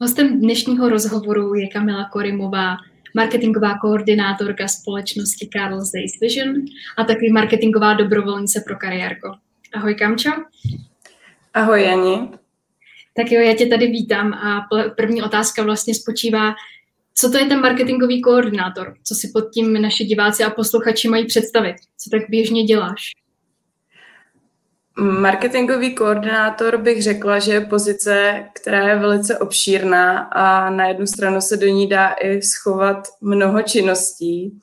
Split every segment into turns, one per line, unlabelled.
Hostem dnešního rozhovoru je Kamila Korimová, marketingová koordinátorka společnosti Carl Zeiss Vision a taky marketingová dobrovolnice pro kariérko. Ahoj Kamčo.
Ahoj Jani.
Tak jo, já tě tady vítám a první otázka vlastně spočívá, co to je ten marketingový koordinátor? Co si pod tím naši diváci a posluchači mají představit? Co tak běžně děláš?
Marketingový koordinátor bych řekla, že je pozice, která je velice obšírná a na jednu stranu se do ní dá i schovat mnoho činností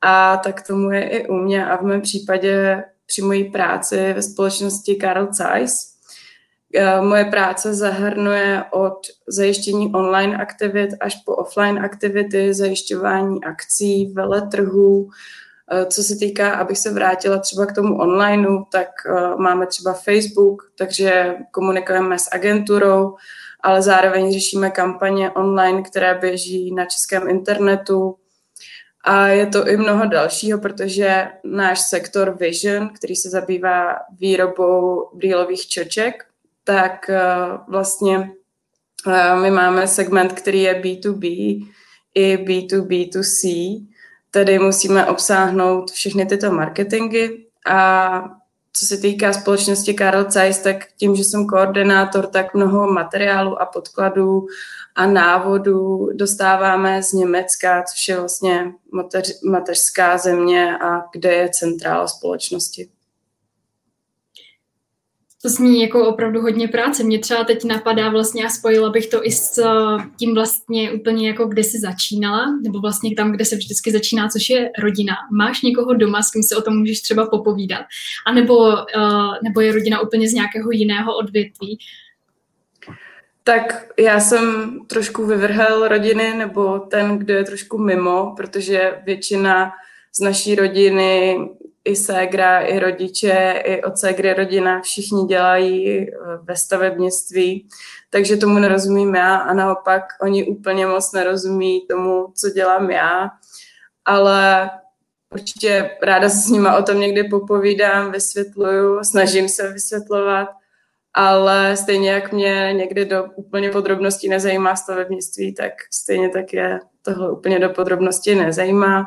a tak tomu je i u mě a v mém případě při mojí práci ve společnosti Carl Zeiss. Eh, moje práce zahrnuje od zajištění online aktivit až po offline aktivity, zajišťování akcí, veletrhů, co se týká, abych se vrátila třeba k tomu onlineu, tak eh, máme třeba Facebook, takže komunikujeme s agenturou, ale zároveň řešíme kampaně online, které běží na českém internetu. A je to i mnoho dalšího, protože náš sektor Vision, který se zabývá výrobou brýlových čoček, tak eh, vlastně my máme segment, který je B2B i B2B2C, Tedy musíme obsáhnout všechny tyto marketingy a co se týká společnosti Karl Zeiss, tak tím, že jsem koordinátor, tak mnoho materiálu a podkladů a návodů dostáváme z Německa, což je vlastně mateř, mateřská země a kde je centrála společnosti.
To zní jako opravdu hodně práce. Mě třeba teď napadá vlastně a spojila bych to i s eh, tím vlastně úplně jako kde jsi začínala, nebo vlastně tam, kde se vždycky začíná, což je rodina. Máš někoho doma, s kým se o tom můžeš třeba popovídat? A nebo, uh, nebo je rodina úplně z nějakého jiného odvětví?
Tak já jsem trošku vyvrhel rodiny, nebo ten, kdo je trošku mimo, protože většina z naší rodiny i ségra, i rodiče, i od ségry rodina, všichni dělají eh, ve stavebnictví, takže tomu nerozumím já a naopak oni úplně moc nerozumí tomu, co dělám já, ale určitě ráda se s nima o tom někdy popovídám, vysvětluju, snažím se vysvětlovat, ale stejně jak mě někdy do úplně podrobností nezajímá stavebnictví, tak stejně tak je tohle úplně do podrobností nezajímá,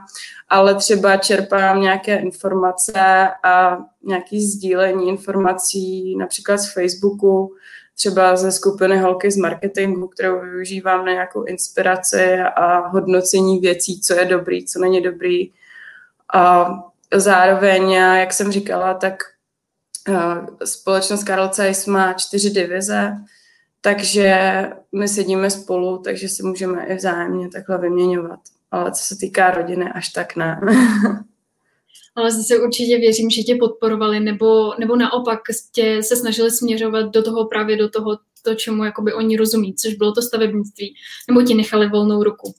ale třeba čerpám nějaké informace a nějaké sdílení informací například z Facebooku, třeba ze skupiny Holky z marketingu, kterou využívám na nějakou inspiraci a hodnocení věcí, co je dobrý, co není dobrý. A zároveň, jak jsem říkala, tak společnost Karl Zeiss má čtyři divize, takže my sedíme spolu, takže si můžeme i vzájemně takhle vyměňovat. Ale co se týká rodiny, až tak ne.
Ale zase určitě věřím, že tě podporovali, nebo, nebo naopak tě se snažili směřovat do toho právě do toho, to, čemu jakoby oni rozumí, což bylo to stavebnictví, nebo ti nechali volnou ruku.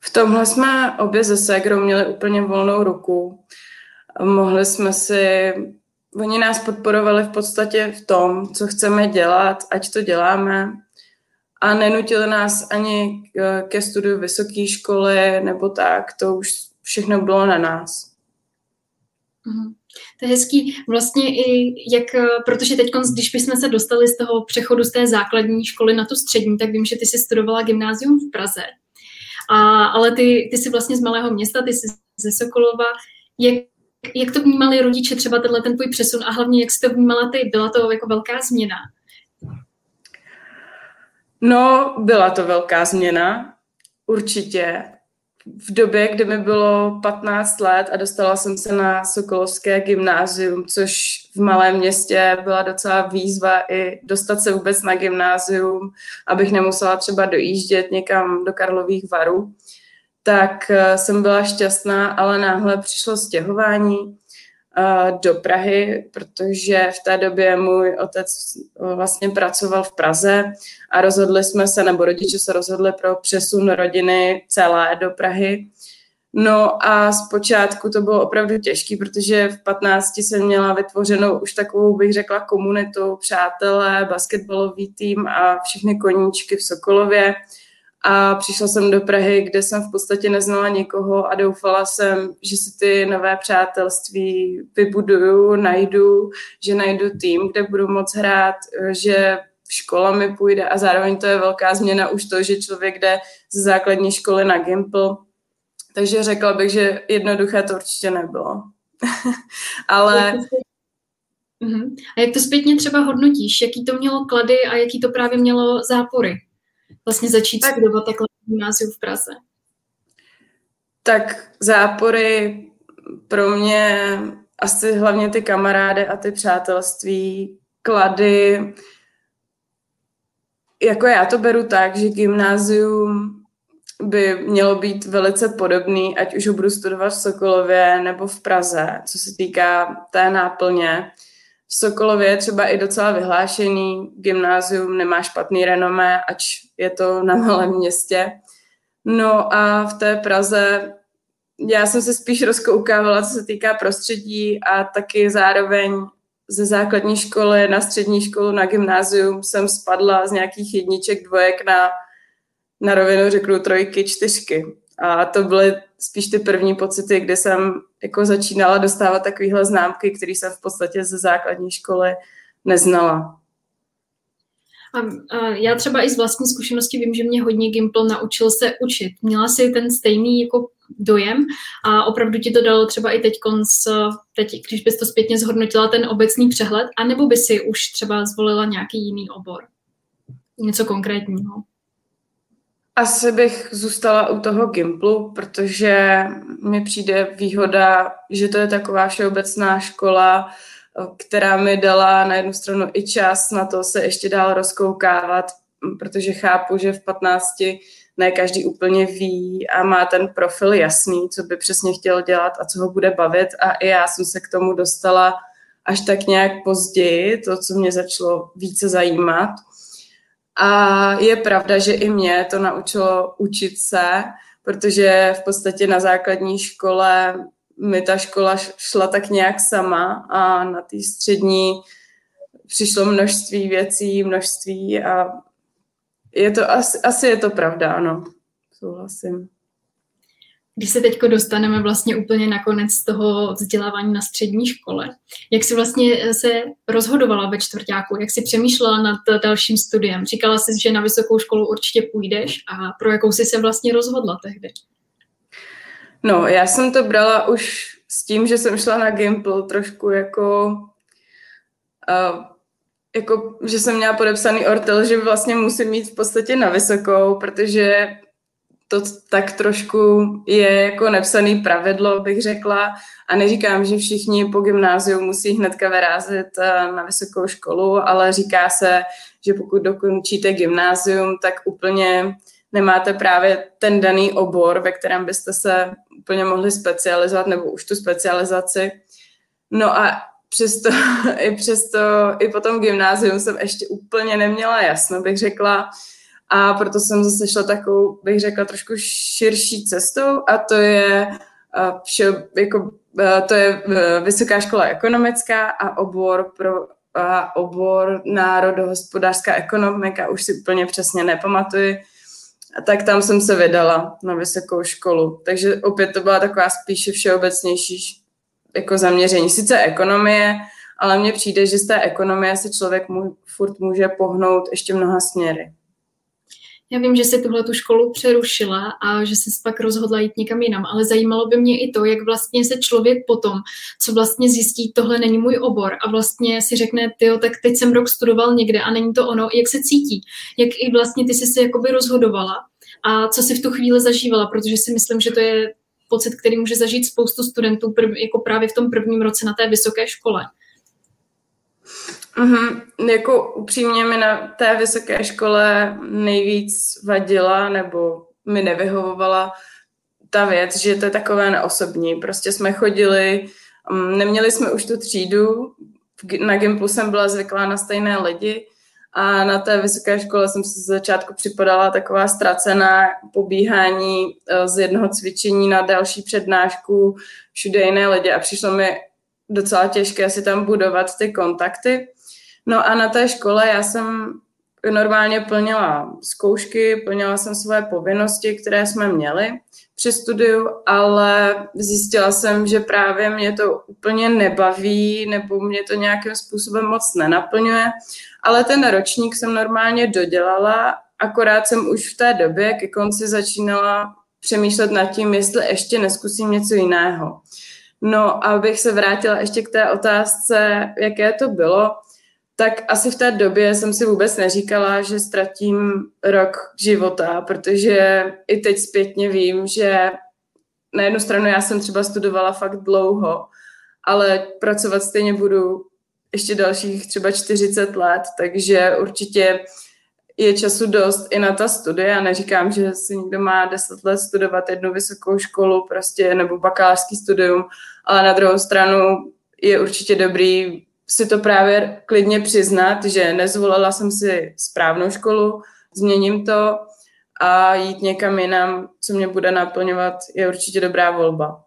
V tomhle jsme obě ze Segrou měli úplně volnou ruku. Mohli jsme si Oni nás podporovali v podstatě v tom, co chceme dělat, ať to děláme. A nenutili nás ani ke studiu vysoké školy nebo tak, to už všechno bylo na nás.
Mhm. To je hezký. Vlastně i jak, protože teď, když bychom se dostali z toho přechodu z té základní školy na tu střední, tak vím, že ty jsi studovala gymnázium v Praze. A, ale ty, ty jsi vlastně z malého města, ty jsi ze Sokolova. Jak, jak to vnímali rodiče, třeba tenhle ten tvůj přesun a hlavně jak jsi to vnímala ty? Byla to jako velká změna?
No, byla to velká změna, určitě. V době, kdy mi bylo 15 let a dostala jsem se na Sokolovské gymnázium, což v malém městě byla docela výzva i dostat se vůbec na gymnázium, abych nemusela třeba dojíždět někam do Karlových varů tak eh, jsem byla šťastná, ale náhle přišlo stěhování eh, do Prahy, protože v té době můj otec eh, vlastně pracoval v Praze a rozhodli jsme se, nebo rodiče se rozhodli pro přesun rodiny celé do Prahy. No a zpočátku to bylo opravdu těžké, protože v 15 jsem měla vytvořenou už takovou, bych řekla, komunitu, přátelé, basketbalový tým a všechny koníčky v Sokolově a přišla jsem do Prahy, kde jsem v podstatě neznala nikoho a doufala jsem, že si ty nové přátelství vybuduju, najdu, že najdu tým, kde budu moc hrát, že škola mi půjde a zároveň to je velká změna už to, že člověk jde ze základní školy na Gimple, takže řekla bych, že jednoduché to určitě nebylo. Ale...
Uh-huh. A jak to zpětně třeba hodnotíš? Jaký to mělo klady a jaký to právě mělo zápory? Vlastně začít tak, studovat takhle gymnáziu v Praze.
Tak zápory pro mě asi hlavně ty kamarády a ty přátelství, klady. Jako já to beru tak, že gymnázium by mělo být velice podobný, ať už ho budu studovat v Sokolově nebo v Praze, co se týká té náplně. V Sokolově je třeba i docela vyhlášený, gymnázium nemá špatný renomé, ač je to na malém městě. No a v té Praze já jsem se spíš rozkoukávala, co se týká prostředí a taky zároveň ze základní školy na střední školu, na gymnázium jsem spadla z nějakých jedniček, dvojek na, na rovinu řeknu trojky, čtyřky. A to byly spíš ty první pocity, kdy jsem jako začínala dostávat takovéhle známky, které jsem v podstatě ze základní školy neznala.
A, a já třeba i z vlastní zkušenosti vím, že mě hodně Gimple naučil se učit. Měla si ten stejný jako dojem a opravdu ti to dalo třeba i teď, teď když bys to zpětně zhodnotila ten obecný přehled, anebo by si už třeba zvolila nějaký jiný obor? Něco konkrétního?
Asi bych zůstala u toho Gimplu, protože mi přijde výhoda, že to je taková všeobecná škola, která mi dala na jednu stranu i čas na to se ještě dál rozkoukávat, protože chápu, že v 15 ne každý úplně ví a má ten profil jasný, co by přesně chtěl dělat a co ho bude bavit a i já jsem se k tomu dostala až tak nějak později, to, co mě začalo více zajímat. A je pravda, že i mě to naučilo učit se, protože v podstatě na základní škole mi ta škola šla tak nějak sama a na té střední přišlo množství věcí, množství a je to, asi, asi je to pravda, ano. Souhlasím.
Když se teď dostaneme vlastně úplně na konec toho vzdělávání na střední škole, jak jsi vlastně se rozhodovala ve čtvrtáku, jak jsi přemýšlela nad dalším studiem? Říkala jsi, že na vysokou školu určitě půjdeš a pro jakou jsi se vlastně rozhodla tehdy?
No, já jsem to brala už s tím, že jsem šla na Gimple trošku jako uh, jako, že jsem měla podepsaný ortel, že vlastně musím mít v podstatě na vysokou, protože to tak trošku je jako nepsaný pravidlo, bych řekla. A neříkám, že všichni po gymnáziu musí hnedka vyrázet eh, na vysokou školu, ale říká se, že pokud dokončíte gymnázium, tak úplně nemáte právě ten daný obor, ve kterém byste se úplně mohli specializovat, nebo už tu specializaci. No a přesto, i přesto, i po tom gymnáziu jsem ještě úplně neměla jasno, bych řekla, a proto jsem zase šla takovou, bych řekla, trošku širší cestou a to je vše, jako, to je Vysoká škola ekonomická a obor pro a obor národohospodářská ekonomika, už si úplně přesně nepamatuji, tak tam jsem se vydala na vysokou školu. Takže opět to byla taková spíše všeobecnější jako zaměření. Sice ekonomie, ale mně přijde, že z té ekonomie se člověk mu, furt může pohnout ještě mnoha směry.
Já vím, že se tuhle tu školu přerušila a že se pak rozhodla jít někam jinam, ale zajímalo by mě i to, jak vlastně se člověk potom, co vlastně zjistí, tohle není můj obor a vlastně si řekne, tyjo, tak teď jsem rok studoval někde a není to ono, jak se cítí, jak i vlastně ty jsi se jakoby rozhodovala a co si v tu chvíli zažívala, protože si myslím, že to je pocit, který může zažít spoustu studentů prv, jako právě v tom prvním roce na té vysoké škole.
Mm-hmm. Jako upřímně mi na té vysoké škole nejvíc vadila nebo mi nevyhovovala ta věc, že to je takové neosobní. Prostě jsme chodili, mm, neměli jsme už tu třídu, na Gimplu jsem byla zvyklá na stejné lidi a na té vysoké škole jsem se z začátku připadala taková ztracená pobíhání e, z jednoho cvičení na další přednášku, všude jiné lidi a přišlo mi docela těžké si tam budovat ty kontakty. No a na té škole já jsem normálně plnila zkoušky, plnila jsem své povinnosti, které jsme měli při studiu, ale zjistila jsem, že právě mě to úplně nebaví nebo mě to nějakým způsobem moc nenaplňuje, ale ten ročník jsem normálně dodělala, akorát jsem už v té době ke konci začínala přemýšlet nad tím, jestli ještě neskusím něco jiného. No, abych se vrátila ještě k té otázce, jaké to bylo, tak asi v té době jsem si vůbec neříkala, že ztratím rok života, protože i teď zpětně vím, že na jednu stranu já jsem třeba studovala fakt dlouho, ale pracovat stejně budu ještě dalších třeba 40 let, takže určitě je času dost i na ta studia. Neříkám, že si někdo má 10 let studovat jednu vysokou školu prostě nebo bakalářský studium, ale na druhou stranu je určitě dobrý si to právě klidně přiznat, že nezvolila jsem si správnou školu, změním to a jít někam jinam, co mě bude naplňovat, je určitě dobrá volba.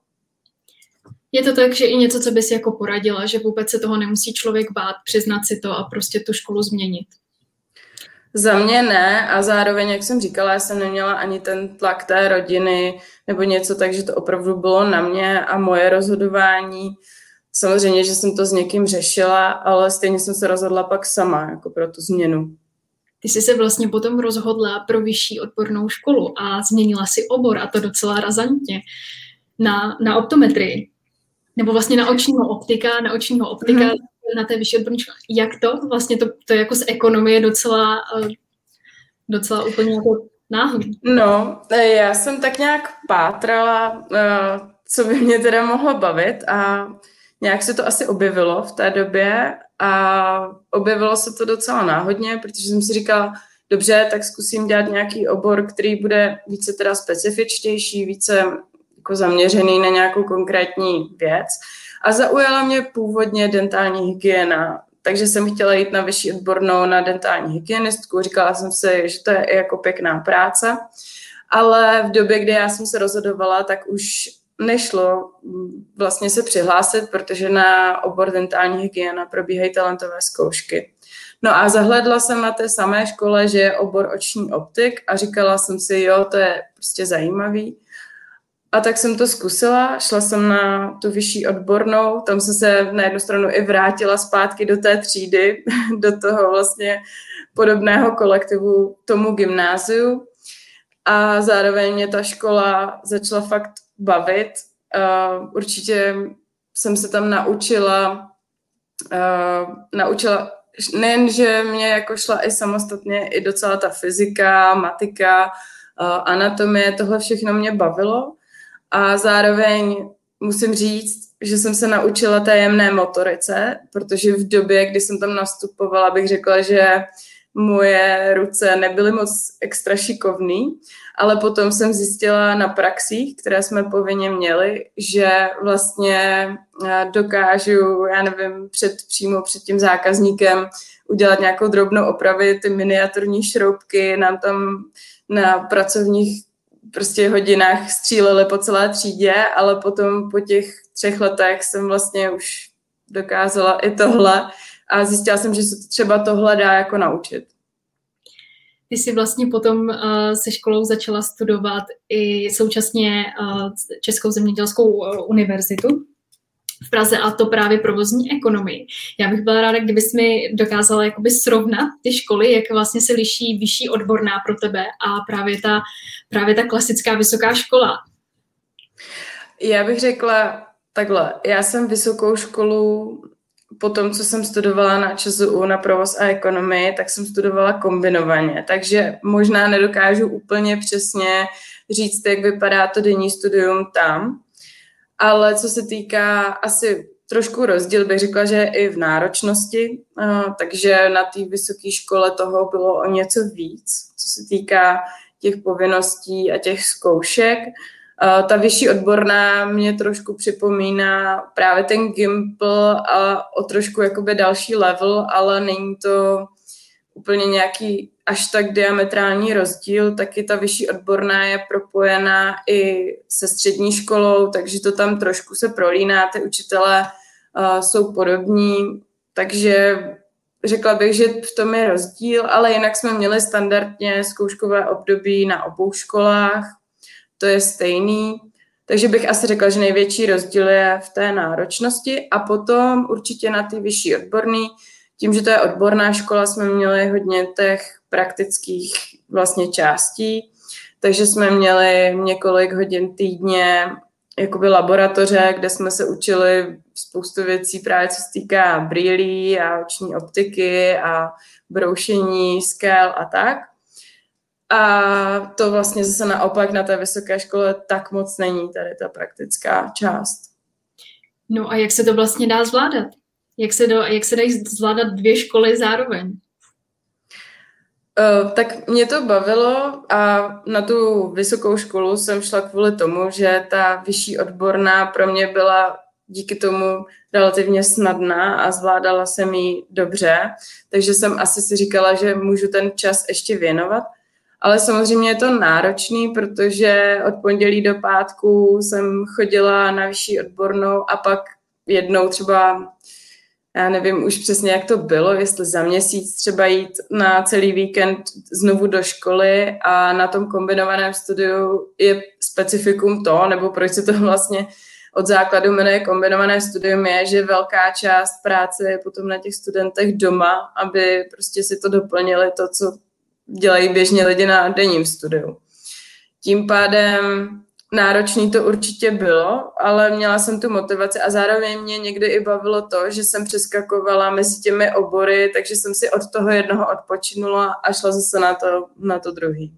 Je to tak, že i něco, co bys jako poradila, že vůbec se toho nemusí člověk bát, přiznat si to a prostě tu školu změnit?
Za mě ne a zároveň, jak jsem říkala, já jsem neměla ani ten tlak té rodiny nebo něco, takže to opravdu bylo na mě a moje rozhodování. Samozřejmě, že jsem to s někým řešila, ale stejně jsem se rozhodla pak sama jako pro tu změnu.
Ty jsi se vlastně potom rozhodla pro vyšší odbornou školu a změnila si obor a to docela razantně na, na optometrii. Nebo vlastně na očního optika, na očního optika mm-hmm. na té vyšší odborné škole. Jak to? Vlastně to, to jako z ekonomie docela, eh, docela úplně jako náhlý.
No, eh, já jsem tak nějak pátrala, eh, co by mě teda mohlo bavit a nějak se to asi objevilo v té době a objevilo se to docela náhodně, protože jsem si říkala, dobře, tak zkusím dělat nějaký obor, který bude více teda specifičtější, více jako zaměřený na nějakou konkrétní věc. A zaujala mě původně dentální hygiena, takže jsem chtěla jít na vyšší odbornou na dentální hygienistku. Říkala jsem si, že to je jako pěkná práce. Ale v době, kdy já jsem se rozhodovala, tak už nešlo vlastně se přihlásit, protože na obor dentální hygiena probíhají talentové zkoušky. No a zahledla jsem na té samé škole, že je obor oční optik a říkala jsem si, jo, to je prostě zajímavý. A tak jsem to zkusila, šla jsem na tu vyšší odbornou, tam jsem se na jednu stranu i vrátila zpátky do té třídy, do toho vlastně podobného kolektivu tomu gymnáziu. A zároveň mě ta škola začala fakt bavit. Uh, určitě jsem se tam naučila, uh, naučila nejen, že mě jako šla i samostatně, i docela ta fyzika, matika, uh, anatomie, tohle všechno mě bavilo. A zároveň musím říct, že jsem se naučila té jemné motorice, protože v době, kdy jsem tam nastupovala, bych řekla, že moje ruce nebyly moc extra šikovný, ale potom jsem zjistila na praxích, které jsme povinně měli, že vlastně eh, dokážu, já nevím, před, přímo před tím zákazníkem udělat nějakou drobnou opravy, ty miniaturní šroubky nám tam na pracovních prostě hodinách střílely po celé třídě, ale potom po těch třech letech jsem vlastně už dokázala i tohle a zjistila jsem, že se třeba tohle dá jako naučit.
Ty jsi vlastně potom uh, se školou začala studovat i současně uh, Českou zemědělskou uh, univerzitu v Praze a to právě provozní ekonomii. Já bych byla ráda, kdybys mi dokázala jakoby srovnat ty školy, jak vlastně se liší vyšší odborná pro tebe a právě ta, právě ta klasická vysoká škola.
Já bych řekla takhle, já jsem vysokou školu po tom, co jsem studovala na ČSU na provoz a ekonomii, tak jsem studovala kombinovaně, takže možná nedokážu úplně přesně říct, jak vypadá to denní studium tam, ale co se týká asi trošku rozdíl, bych řekla, že i v náročnosti, takže na té vysoké škole toho bylo o něco víc, co se týká těch povinností a těch zkoušek. Ta vyšší odborná mě trošku připomíná právě ten Gimple a o trošku jakoby další level, ale není to úplně nějaký až tak diametrální rozdíl, taky ta vyšší odborná je propojená i se střední školou, takže to tam trošku se prolíná, ty učitelé uh, jsou podobní, takže řekla bych, že v tom je rozdíl, ale jinak jsme měli standardně zkouškové období na obou školách, to je stejný. Takže bych asi řekla, že největší rozdíl je v té náročnosti a potom určitě na ty vyšší odborný. Tím, že to je odborná škola, jsme měli hodně těch praktických vlastně částí, takže jsme měli několik hodin týdně jakoby laboratoře, kde jsme se učili spoustu věcí právě co se týká brýlí a oční optiky a broušení, skel a tak. A to vlastně zase naopak na té vysoké škole tak moc není tady ta praktická část.
No a jak se to vlastně dá zvládat? Jak se, do, jak se dají zvládat dvě školy zároveň?
Uh, tak mě to bavilo a na tu vysokou školu jsem šla kvůli tomu, že ta vyšší odborná pro mě byla díky tomu relativně snadná a zvládala jsem ji dobře, takže jsem asi si říkala, že můžu ten čas ještě věnovat. Ale samozřejmě je to náročný, protože od pondělí do pátku jsem chodila na vyšší odbornou a pak jednou třeba, já nevím už přesně, jak to bylo, jestli za měsíc třeba jít na celý víkend znovu do školy a na tom kombinovaném studiu je specifikum to, nebo proč se to vlastně od základu jmenuje kombinované studium, je, že velká část práce je potom na těch studentech doma, aby prostě si to doplnili, to, co dělají běžně lidi na denním studiu. Tím pádem náročný to určitě bylo, ale měla jsem tu motivaci a zároveň mě někdy i bavilo to, že jsem přeskakovala mezi těmi obory, takže jsem si od toho jednoho odpočinula a šla zase na to, na to druhý.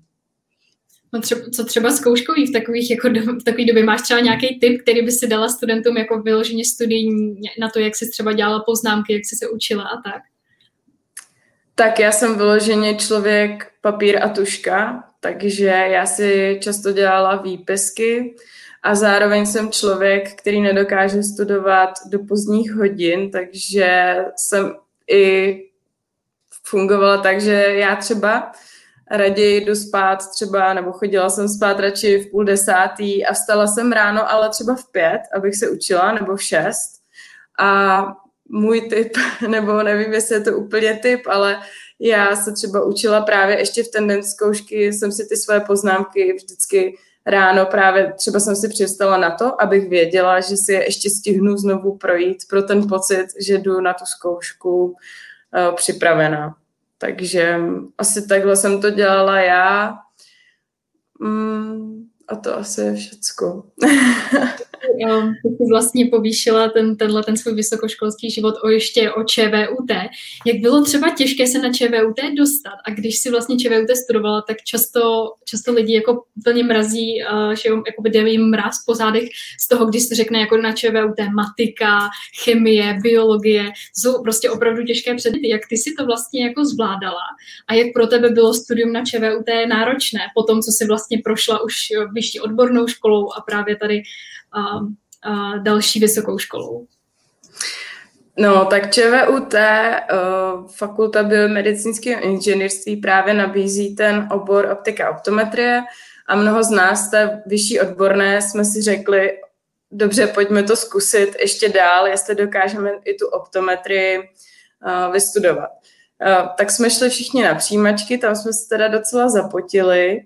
No třeba, co třeba zkouškový v takových jako do, v takové době? Máš třeba nějaký tip, který by si dala studentům jako vyloženě studijní na to, jak jsi třeba dělala poznámky, jak jsi se učila a tak?
Tak já jsem vyloženě člověk papír a tuška, takže já si často dělala výpisky a zároveň jsem člověk, který nedokáže studovat do pozdních hodin, takže jsem i fungovala tak, že já třeba raději jdu spát třeba, nebo chodila jsem spát radši v půl desátý a vstala jsem ráno, ale třeba v pět, abych se učila, nebo v šest. A můj typ, nebo nevím, jestli je to úplně typ, ale já se třeba učila právě ještě v ten den zkoušky, jsem si ty své poznámky vždycky ráno právě třeba jsem si přistala na to, abych věděla, že si je ještě stihnu znovu projít pro ten pocit, že jdu na tu zkoušku uh, připravená. Takže asi takhle jsem to dělala já. Mm, a to asi je všecko.
jsi vlastně povýšila ten, tenhle ten svůj vysokoškolský život o ještě o ČVUT. Jak bylo třeba těžké se na ČVUT dostat? A když si vlastně ČVUT studovala, tak často, často lidi jako úplně mrazí, že jako by jim mraz po zádech z toho, když se řekne jako na ČVUT matika, chemie, biologie. Jsou prostě opravdu těžké předměty. Jak ty si to vlastně jako zvládala? A jak pro tebe bylo studium na ČVUT náročné po tom, co si vlastně prošla už vyšší odbornou školou a právě tady a, a další vysokou školou?
No, tak ČVUT, uh, Fakulta biomedicínského inženýrství právě nabízí ten obor optika optometrie a mnoho z nás té vyšší odborné jsme si řekli, dobře, pojďme to zkusit ještě dál, jestli dokážeme i tu optometrii uh, vystudovat. Uh, tak jsme šli všichni na přijímačky, tam jsme se teda docela zapotili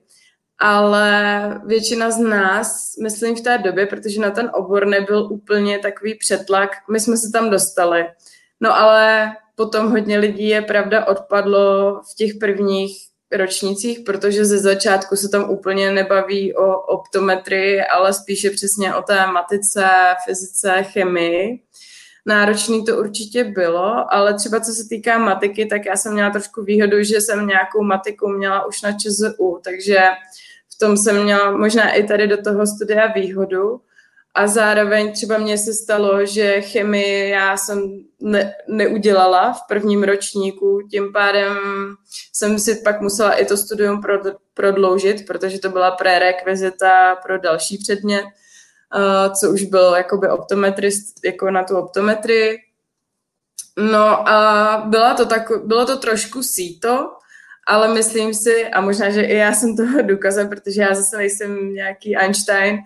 ale většina z nás, myslím v té době, protože na ten obor nebyl úplně takový přetlak, my jsme se tam dostali. No ale potom hodně lidí je pravda odpadlo v těch prvních ročnících, protože ze začátku se tam úplně nebaví o optometrii, ale spíše přesně o té matice, fyzice, chemii. Náročný to určitě bylo, ale třeba co se týká matiky, tak já jsem měla trošku výhodu, že jsem nějakou matiku měla už na ČZU, takže tom jsem měla možná i tady do toho studia výhodu. A zároveň třeba mně se stalo, že chemii já jsem ne, neudělala v prvním ročníku, tím pádem jsem si pak musela i to studium prodloužit, protože to byla prerekvizita pro další předmět, co už byl jakoby optometrist jako na tu optometrii. No a byla to tak, bylo to trošku síto, ale myslím si, a možná, že i já jsem toho důkazem, protože já zase nejsem nějaký Einstein,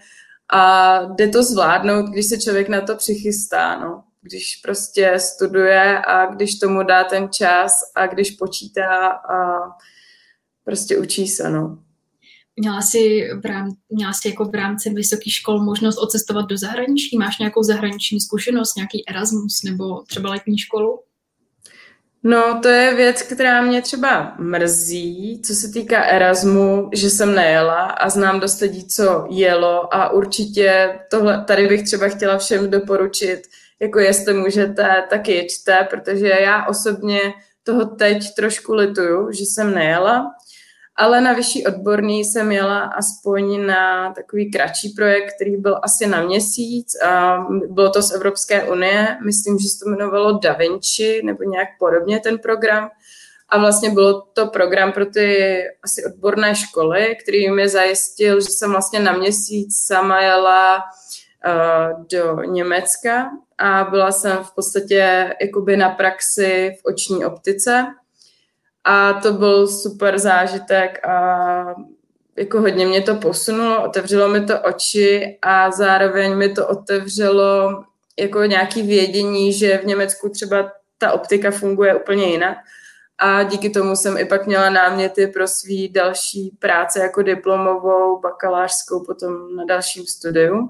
a jde to zvládnout, když se člověk na to přichystá, no. když prostě studuje a když tomu dá ten čas a když počítá a prostě učí se, no.
Měla jsi, v rámci, měla jsi jako v rámci vysokých škol možnost odcestovat do zahraničí? Máš nějakou zahraniční zkušenost, nějaký Erasmus nebo třeba letní školu?
No, to je věc, která mě třeba mrzí, co se týká Erasmu, že jsem nejela a znám dost lidí, co jelo a určitě tohle, tady bych třeba chtěla všem doporučit, jako jestli můžete, tak jeďte, protože já osobně toho teď trošku lituju, že jsem nejela, ale na vyšší odborný jsem jela aspoň na takový kratší projekt, který byl asi na měsíc. A bylo to z Evropské unie, myslím, že se to jmenovalo Da Vinci nebo nějak podobně ten program. A vlastně bylo to program pro ty asi odborné školy, který mi zajistil, že jsem vlastně na měsíc sama jela uh, do Německa a byla jsem v podstatě jakoby na praxi v oční optice a to byl super zážitek a jako hodně mě to posunulo, otevřelo mi to oči a zároveň mi to otevřelo jako nějaký vědění, že v Německu třeba ta optika funguje úplně jinak. A díky tomu jsem i pak měla náměty pro svý další práce jako diplomovou, bakalářskou, potom na dalším studiu.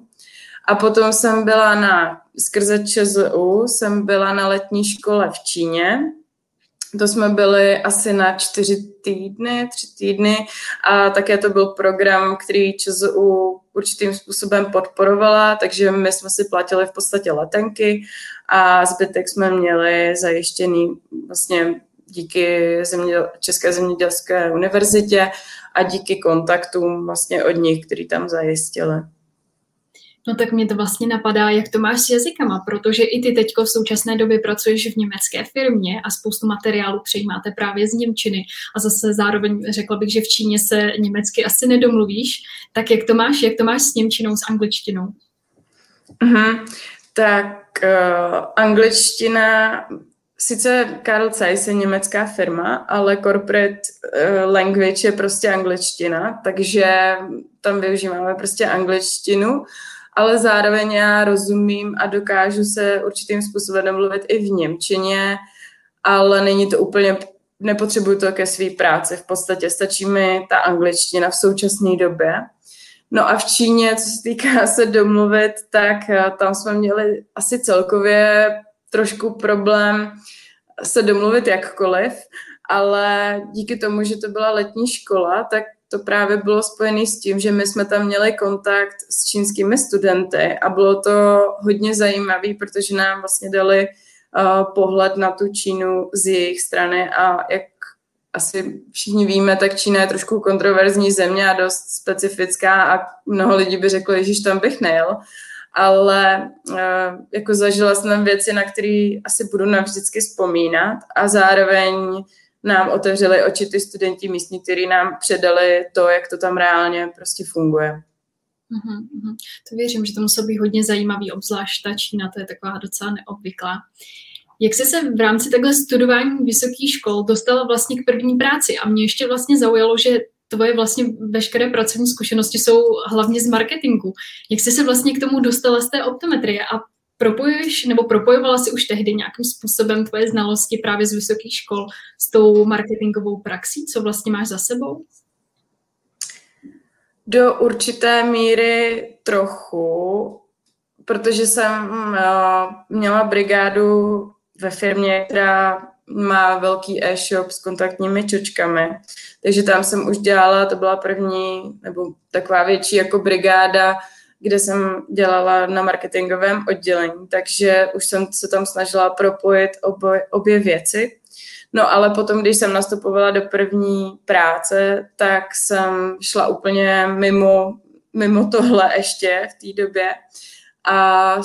A potom jsem byla na, skrze ČZU, jsem byla na letní škole v Číně, to jsme byli asi na čtyři týdny, tři týdny a také to byl program, který ČZU určitým způsobem podporovala, takže my jsme si platili v podstatě letenky a zbytek jsme měli zajištěný vlastně díky zeměděl, České zemědělské univerzitě a díky kontaktům vlastně od nich, který tam zajistili.
No tak mě to vlastně napadá, jak to máš s jazykama, protože i ty teďko v současné době pracuješ v německé firmě a spoustu materiálu přejímáte právě z Němčiny a zase zároveň řekla bych, že v Číně se německy asi nedomluvíš, tak jak to máš, jak to máš s Němčinou, s angličtinou?
Uh-huh. Tak uh, angličtina, sice Karl Zeiss je německá firma, ale corporate uh, language je prostě angličtina, takže tam využíváme prostě angličtinu ale zároveň já rozumím a dokážu se určitým způsobem domluvit i v Němčině, ale není to úplně, nepotřebuju to ke své práci. V podstatě stačí mi ta angličtina v současné době. No a v Číně, co se týká se domluvit, tak eh, tam jsme měli asi celkově trošku problém se domluvit jakkoliv, ale díky tomu, že to byla letní škola, tak to právě bylo spojené s tím, že my jsme tam měli kontakt s čínskými studenty a bylo to hodně zajímavé, protože nám vlastně dali uh, pohled na tu Čínu z jejich strany a jak asi všichni víme, tak Čína je trošku kontroverzní země a dost specifická a mnoho lidí by řeklo, že tam bych nejel, ale uh, jako zažila jsem věci, na které asi budu navždycky vzpomínat a zároveň nám otevřeli oči ty studenti místní, kteří nám předali to, jak to tam reálně prostě funguje.
Uhum, To věřím, že to muselo být hodně zajímavý, obzvlášť ta Čína, to je taková docela neobvyklá. Jak jsi se v rámci takhle studování vysokých škol dostala vlastně k první práci? A mě ještě vlastně zaujalo, že tvoje vlastně veškeré pracovní zkušenosti jsou hlavně z marketingu. Jak jsi se vlastně k tomu dostala z té optometrie a propojuješ nebo propojovala si už tehdy nějakým způsobem tvoje znalosti právě z vysokých škol s tou marketingovou praxí? Co vlastně máš za sebou?
Do určité míry trochu, protože jsem eh, měla brigádu ve firmě, která má velký e-shop s kontaktními čočkami. Takže tam jsem už dělala, to byla první, nebo taková větší jako brigáda, kde jsem dělala na marketingovém oddělení, takže už jsem se tam snažila propojit obě, obě věci. No ale potom, když jsem nastupovala do první práce, tak jsem šla úplně mimo, mimo tohle ještě v té době. A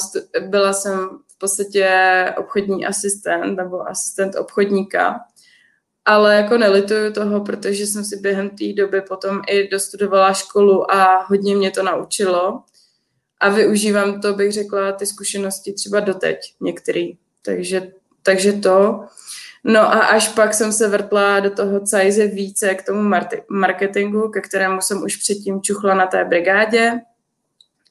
byla jsem v podstatě obchodní asistent nebo asistent obchodníka, ale jako nelituju toho, protože jsem si během té doby potom i dostudovala školu a hodně mě to naučilo a využívám to, bych řekla, ty zkušenosti třeba doteď některý. Takže, takže to. No a až pak jsem se vrtla do toho cajze více k tomu marketingu, ke kterému jsem už předtím čuchla na té brigádě.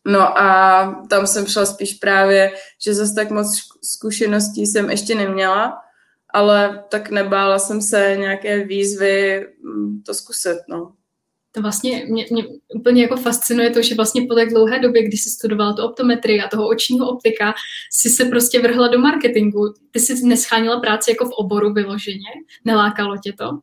No a tam jsem šla spíš právě, že zase tak moc zkušeností jsem ještě neměla, ale tak nebála jsem se nějaké výzvy mm, to zkusit, no.
To vlastně mě, mě úplně jako fascinuje to, že vlastně po tak dlouhé době, kdy jsi studovala tu optometrii a toho očního optika, si se prostě vrhla do marketingu. Ty jsi neschánila práci jako v oboru vyloženě? Nelákalo tě to?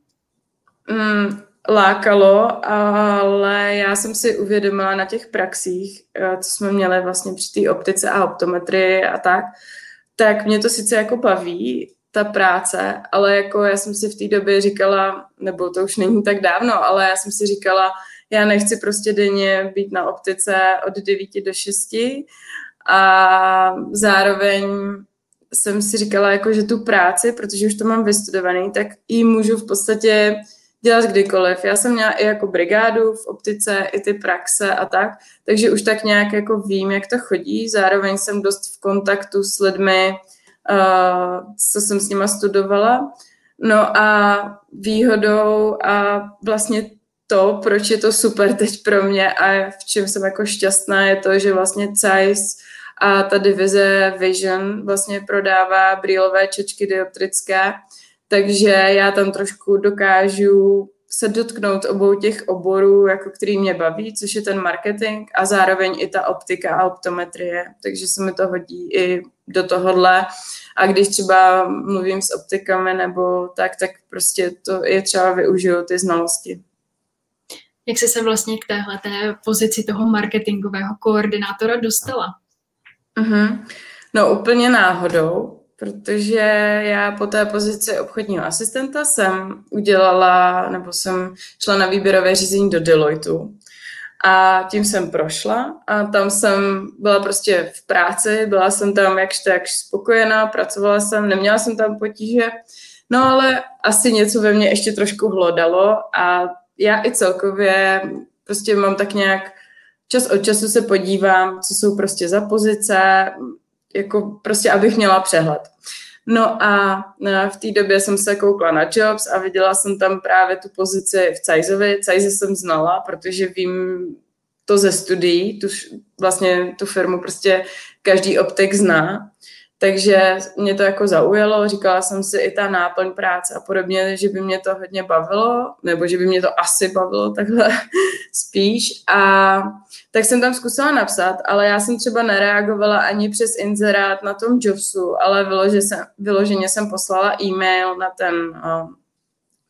Mm, lákalo, ale já jsem si uvědomila na těch praxích, eh, co jsme měli vlastně při té optice a optometrii a tak, tak mě to sice jako baví, ta práce, ale jako já jsem si v té době říkala, nebo to už není tak dávno, ale já jsem si říkala, já nechci prostě denně být na optice od 9 do 6 a zároveň jsem si říkala, jako, že tu práci, protože už to mám vystudovaný, tak ji můžu v podstatě dělat kdykoliv. Já jsem měla i jako brigádu v optice, i ty praxe a tak, takže už tak nějak jako vím, jak to chodí. Zároveň jsem dost v kontaktu s lidmi, co jsem s nima studovala. No a výhodou a vlastně to, proč je to super teď pro mě a v čem jsem jako šťastná, je to, že vlastně CIS a ta divize Vision vlastně prodává brýlové čečky dioptrické, takže já tam trošku dokážu se dotknout obou těch oborů, jako který mě baví, což je ten marketing a zároveň i ta optika a optometrie, takže se mi to hodí i do tohohle. A když třeba mluvím s optikami nebo tak, tak prostě to je třeba využiju ty znalosti.
Jak jsi se vlastně k téhle té pozici toho marketingového koordinátora dostala?
Uh-huh. No úplně náhodou, protože já po té pozici obchodního asistenta jsem udělala, nebo jsem šla na výběrové řízení do Deloitu. A tím jsem prošla a tam jsem byla prostě v práci, byla jsem tam jakž tak spokojená, pracovala jsem, neměla jsem tam potíže, no ale asi něco ve mně ještě trošku hlodalo a já i celkově prostě mám tak nějak čas od času se podívám, co jsou prostě za pozice, jako prostě abych měla přehled. No a v té době jsem se koukla na Jobs a viděla jsem tam právě tu pozici v Cajzovi. Cajze jsem znala, protože vím to ze studií, tu, vlastně tu firmu prostě každý optik zná. Takže mě to jako zaujalo, říkala jsem si i ta náplň práce a podobně, že by mě to hodně bavilo, nebo že by mě to asi bavilo takhle spíš. A tak jsem tam zkusila napsat, ale já jsem třeba nereagovala ani přes inzerát na tom Jobsu, ale vyloženě jsem, jsem poslala e-mail na ten uh,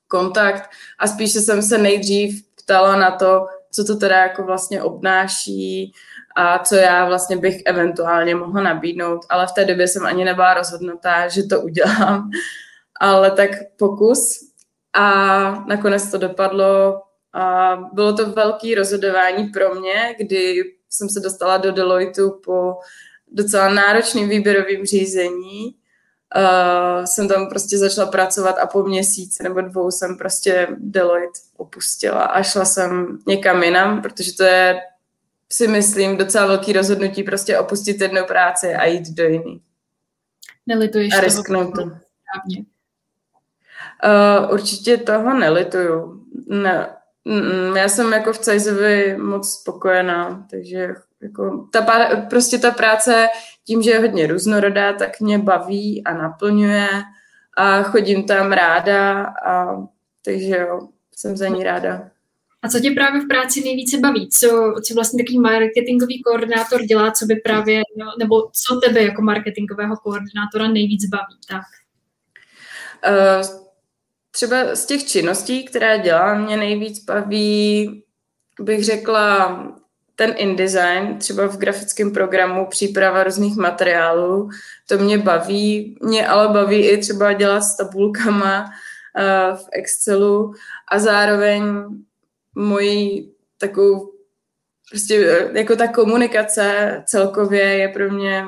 kontakt a spíše jsem se nejdřív ptala na to, co to teda jako vlastně obnáší, a co já vlastně bych eventuálně mohla nabídnout, ale v té době jsem ani nebyla rozhodnutá, že to udělám, ale tak pokus a nakonec to dopadlo a bylo to velký rozhodování pro mě, kdy jsem se dostala do Deloitu po docela náročným výběrovým řízení. Uh, jsem tam prostě začala pracovat a po měsíci nebo dvou jsem prostě Deloitte opustila a šla jsem někam jinam, protože to je si myslím, docela velký rozhodnutí prostě opustit jednu práci a jít do jiný.
Nelituješ
a risknout to. Správně. Uh, určitě toho nelituju. Ne, mm, já jsem jako v Cajzovi moc spokojená, takže jako ta, prostě ta práce tím, že je hodně různorodá, tak mě baví a naplňuje a chodím tam ráda a takže jo, jsem za ní ráda.
A co tě právě v práci nejvíce baví? Co, co vlastně takový marketingový koordinátor dělá, co by právě, nebo co tebe jako marketingového koordinátora nejvíc baví? Tak.
Uh, třeba z těch činností, které dělám, mě nejvíc baví, bych řekla, ten InDesign, třeba v grafickém programu, příprava různých materiálů, to mě baví. Mě ale baví i třeba dělat s tabulkama uh, v Excelu a zároveň mojí takovou prostě jako ta komunikace celkově je pro mě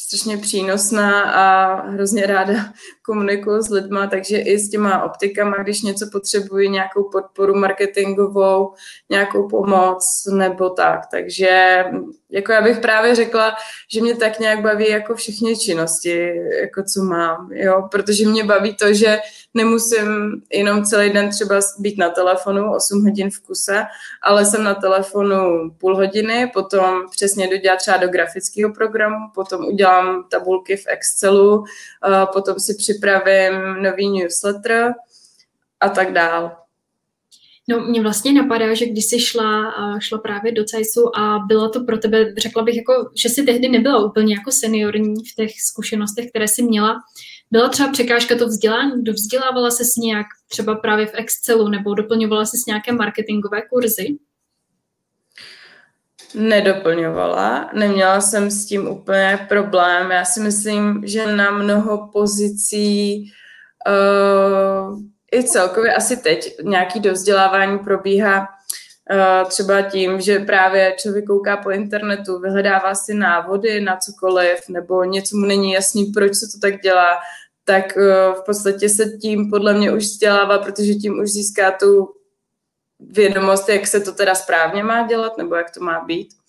strašně přínosná a hrozně ráda komunikuju s lidma, takže i s těma optikama, když něco potřebuji, nějakou podporu marketingovou, nějakou pomoc nebo tak. Takže jako já bych právě řekla, že mě tak nějak baví jako všechny činnosti, jako co mám, jo, protože mě baví to, že nemusím jenom celý den třeba být na telefonu 8 hodin v kuse, ale jsem na telefonu půl hodiny, potom přesně jdu dělat třeba do grafického programu, potom udělám tabulky v Excelu, potom si připravím nový newsletter a tak dál.
No, mě vlastně napadá, že když jsi šla, šla právě do CISu a byla to pro tebe, řekla bych, jako, že jsi tehdy nebyla úplně jako seniorní v těch zkušenostech, které jsi měla. Byla třeba překážka to vzdělání? Dovzdělávala se s nějak třeba právě v Excelu nebo doplňovala se s nějaké marketingové kurzy?
Nedoplňovala, neměla jsem s tím úplně problém. Já si myslím, že na mnoho pozicí uh, i celkově asi teď nějaký dovzdělávání probíhá uh, třeba tím, že právě člověk kouká po internetu, vyhledává si návody na cokoliv, nebo něco mu není jasný, proč se to tak dělá, tak uh, v podstatě se tím podle mě už vzdělává, protože tím už získá tu vědomost, jak se to teda správně má dělat, nebo jak to má být.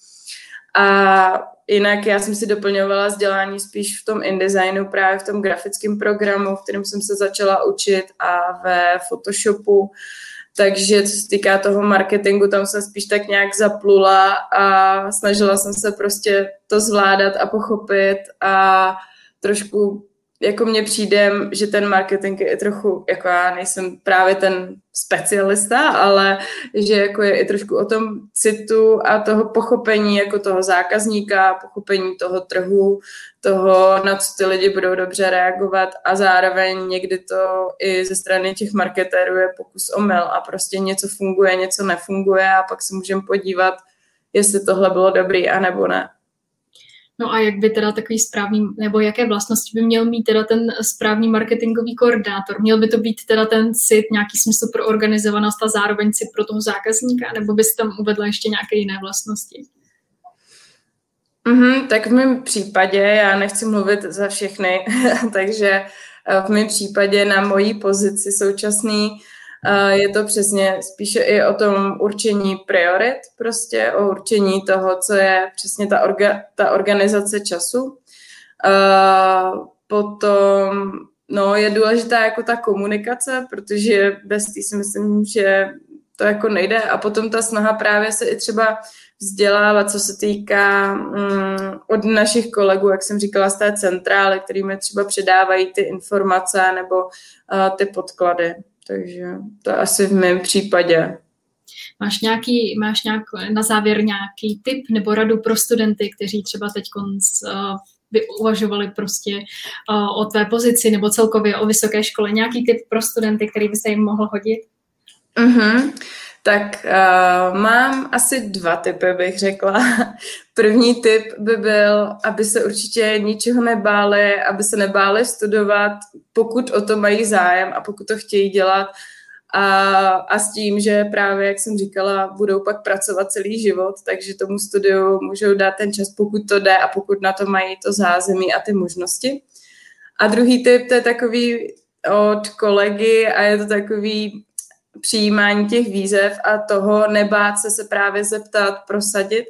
A jinak já jsem si doplňovala vzdělání spíš v tom InDesignu, právě v tom grafickém programu, v kterém jsem se začala učit a ve Photoshopu. Takže co se týká toho marketingu, tam jsem spíš tak nějak zaplula a snažila jsem se prostě to zvládat a pochopit a trošku jako mně přijde, že ten marketing je trochu, jako já nejsem právě ten specialista, ale že jako je i trošku o tom citu a toho pochopení jako toho zákazníka, pochopení toho trhu, toho, na co ty lidi budou dobře reagovat a zároveň někdy to i ze strany těch marketérů je pokus o mel a prostě něco funguje, něco nefunguje a pak se můžeme podívat, jestli tohle bylo dobrý a nebo ne.
No a jak by teda takový správný, nebo jaké vlastnosti by měl mít teda ten správný marketingový koordinátor? Měl by to být teda ten cit, nějaký smysl pro organizovanost a zároveň cit pro toho zákazníka, nebo bys tam uvedla ještě nějaké jiné vlastnosti?
Mm-hmm, tak v mém případě, já nechci mluvit za všechny, takže eh, v mém případě na mojí pozici současný je to přesně spíše i o tom určení priorit, prostě o určení toho, co je přesně ta, orga, ta organizace času. Potom no, je důležitá jako ta komunikace, protože bez té si myslím, že to jako nejde. A potom ta snaha právě se i třeba vzdělávat, co se týká mm, od našich kolegů, jak jsem říkala, z té centrály, kterými třeba předávají ty informace nebo uh, ty podklady. Takže to asi v mém případě.
Máš, nějaký, máš nějak, na závěr nějaký tip nebo radu pro studenty, kteří třeba teď uh, by uvažovali prostě uh, o tvé pozici nebo celkově o vysoké škole? Nějaký tip pro studenty, který by se jim mohl hodit?
Uh-huh. Tak uh, mám asi dva typy, bych řekla. První tip by byl, aby se určitě ničeho nebáli, aby se nebáli studovat, pokud o to mají zájem a pokud to chtějí dělat. A, a s tím, že právě, jak jsem říkala, budou pak pracovat celý život, takže tomu studiu můžou dát ten čas, pokud to jde a pokud na to mají to zázemí a ty možnosti. A druhý tip, to je takový od kolegy a je to takový přijímání těch výzev a toho nebát se se právě zeptat, prosadit.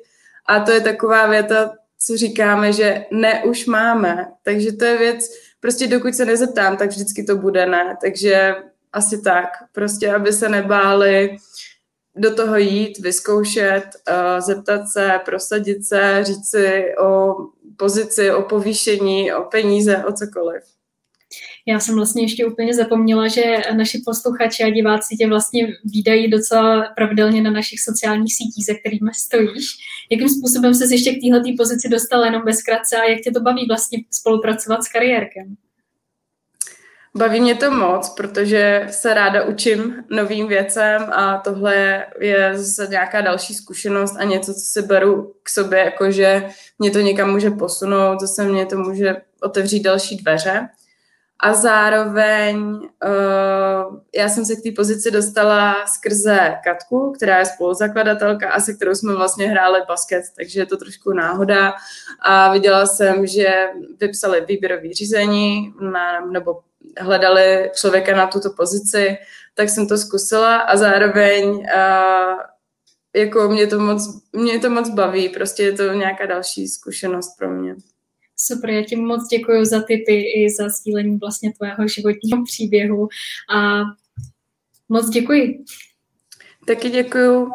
A to je taková věta, co říkáme, že ne už máme. Takže to je věc, prostě dokud se nezeptám, tak vždycky to bude ne. Takže asi tak. Prostě, aby se nebáli do toho jít, vyzkoušet, uh, zeptat se, prosadit se, říct si o pozici, o povýšení, o peníze, o cokoliv.
Já jsem vlastně ještě úplně zapomněla, že naši posluchači a diváci tě vlastně výdají docela pravidelně na našich sociálních sítích, ze kterými stojíš. Jakým způsobem se ještě k této pozici dostala jenom bezkratce a jak tě to baví vlastně spolupracovat s kariérkem?
Baví mě to moc, protože se ráda učím novým věcem a tohle je zase nějaká další zkušenost a něco, co si beru k sobě, jakože mě to někam může posunout, zase mě to může otevřít další dveře. A zároveň uh, já jsem se k té pozici dostala skrze Katku, která je spoluzakladatelka a se kterou jsme vlastně hráli basket, takže je to trošku náhoda. A viděla jsem, že vypsali výběrové řízení na, nebo hledali člověka na tuto pozici, tak jsem to zkusila a zároveň uh, jako mě to moc, mě to moc baví, prostě je to nějaká další zkušenost pro mě.
Super, já ti moc děkuji za tipy i za sdílení vlastně tvého životního příběhu a moc děkuji.
Taky děkuji.